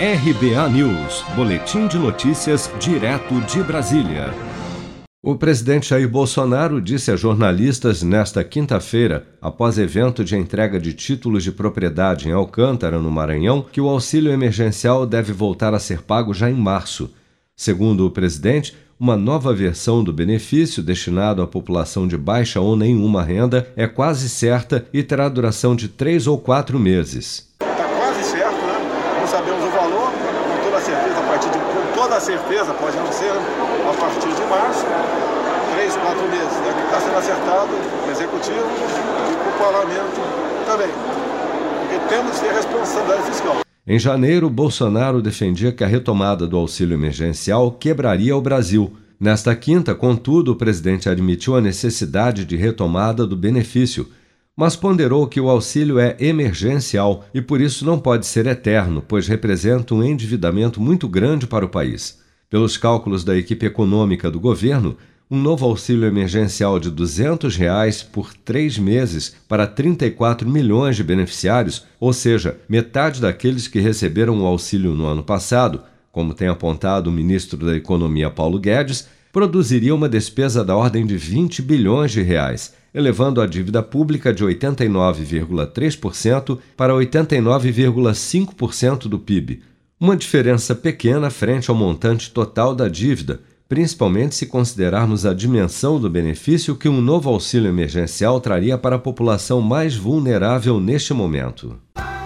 RBA News, Boletim de Notícias, direto de Brasília. O presidente Jair Bolsonaro disse a jornalistas nesta quinta-feira, após evento de entrega de títulos de propriedade em Alcântara, no Maranhão, que o auxílio emergencial deve voltar a ser pago já em março. Segundo o presidente, uma nova versão do benefício destinado à população de baixa ou nenhuma renda é quase certa e terá duração de três ou quatro meses sabemos o valor, com toda certeza, a partir de, com toda certeza, pode não ser a partir de março, três, quatro meses. É que está sendo acertado no Executivo e com o Parlamento também. Porque temos que ter responsabilidade fiscal. Em janeiro, Bolsonaro defendia que a retomada do auxílio emergencial quebraria o Brasil. Nesta quinta, contudo, o presidente admitiu a necessidade de retomada do benefício, mas ponderou que o auxílio é emergencial e por isso não pode ser eterno, pois representa um endividamento muito grande para o país. Pelos cálculos da equipe econômica do governo, um novo auxílio emergencial de 200 reais por três meses para 34 milhões de beneficiários, ou seja, metade daqueles que receberam o auxílio no ano passado, como tem apontado o ministro da Economia Paulo Guedes, produziria uma despesa da ordem de 20 bilhões de reais, elevando a dívida pública de 89,3% para 89,5% do PIB, uma diferença pequena frente ao montante total da dívida, principalmente se considerarmos a dimensão do benefício que um novo auxílio emergencial traria para a população mais vulnerável neste momento.